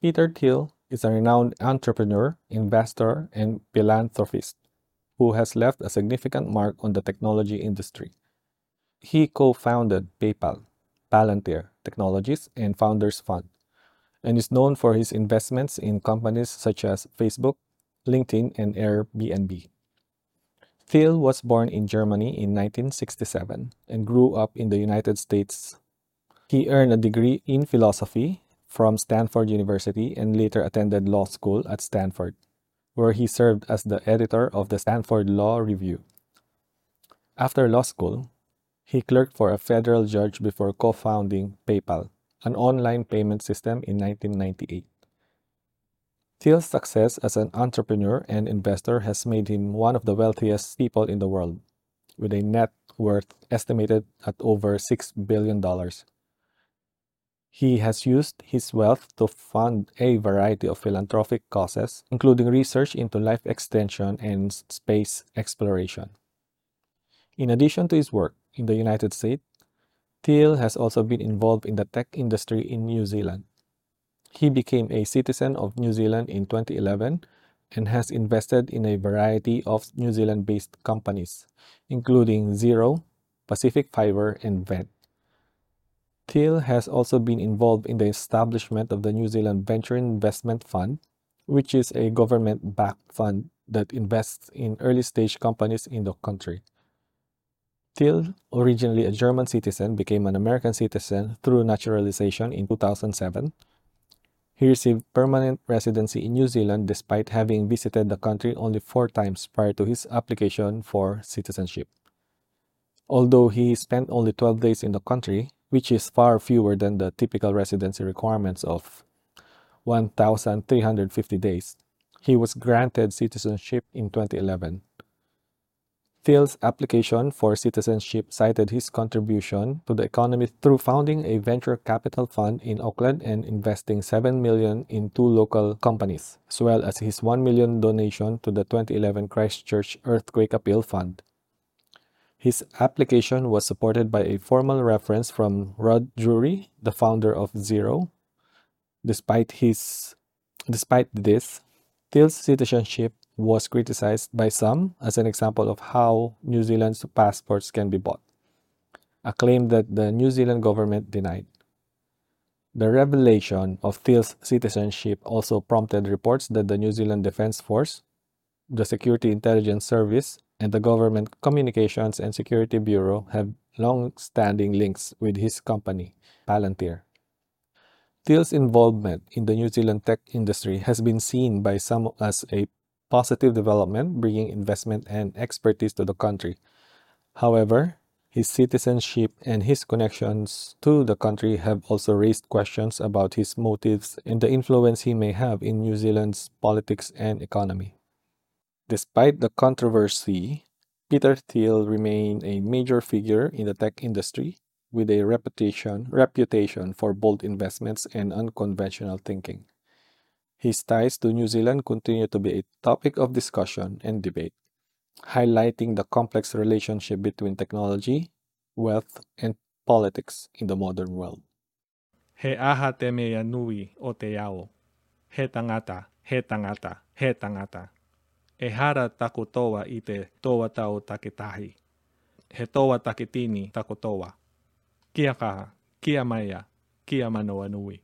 Peter Thiel is a renowned entrepreneur, investor, and philanthropist who has left a significant mark on the technology industry. He co founded PayPal, Palantir Technologies, and Founders Fund, and is known for his investments in companies such as Facebook, LinkedIn, and Airbnb. Thiel was born in Germany in 1967 and grew up in the United States. He earned a degree in philosophy from Stanford University and later attended law school at Stanford, where he served as the editor of the Stanford Law Review. After law school, he clerked for a federal judge before co founding PayPal, an online payment system, in 1998. Thiel's success as an entrepreneur and investor has made him one of the wealthiest people in the world, with a net worth estimated at over $6 billion. He has used his wealth to fund a variety of philanthropic causes, including research into life extension and space exploration. In addition to his work in the United States, Thiel has also been involved in the tech industry in New Zealand. He became a citizen of New Zealand in 2011 and has invested in a variety of New Zealand based companies, including Xero, Pacific Fiber, and Vend. Thiel has also been involved in the establishment of the New Zealand Venture Investment Fund, which is a government backed fund that invests in early stage companies in the country. Thiel, originally a German citizen, became an American citizen through naturalization in 2007 he received permanent residency in New Zealand despite having visited the country only four times prior to his application for citizenship. Although he spent only 12 days in the country, which is far fewer than the typical residency requirements of 1,350 days, he was granted citizenship in 2011. Thiel's application for citizenship cited his contribution to the economy through founding a venture capital fund in Auckland and investing 7 million in two local companies, as well as his 1 million donation to the 2011 Christchurch Earthquake Appeal Fund. His application was supported by a formal reference from Rod Drury, the founder of Xero. Despite his despite this, Thiel's citizenship was criticized by some as an example of how New Zealand's passports can be bought, a claim that the New Zealand government denied. The revelation of Thiel's citizenship also prompted reports that the New Zealand Defence Force, the Security Intelligence Service, and the Government Communications and Security Bureau have long standing links with his company, Palantir. Thiel's involvement in the New Zealand tech industry has been seen by some as a positive development, bringing investment and expertise to the country. However, his citizenship and his connections to the country have also raised questions about his motives and the influence he may have in New Zealand's politics and economy. Despite the controversy, Peter Thiel remained a major figure in the tech industry with a reputation reputation for bold investments and unconventional thinking. His ties to New Zealand continue to be a topic of discussion and debate, highlighting the complex relationship between technology, wealth, and politics in the modern world. He aha te mea nui o te ao. He tangata, he tangata, he tangata. E hara tako toa i te toa tau taketahi. He toa taketini tako toa. Kia kaha, kia maia, kia manoa nui.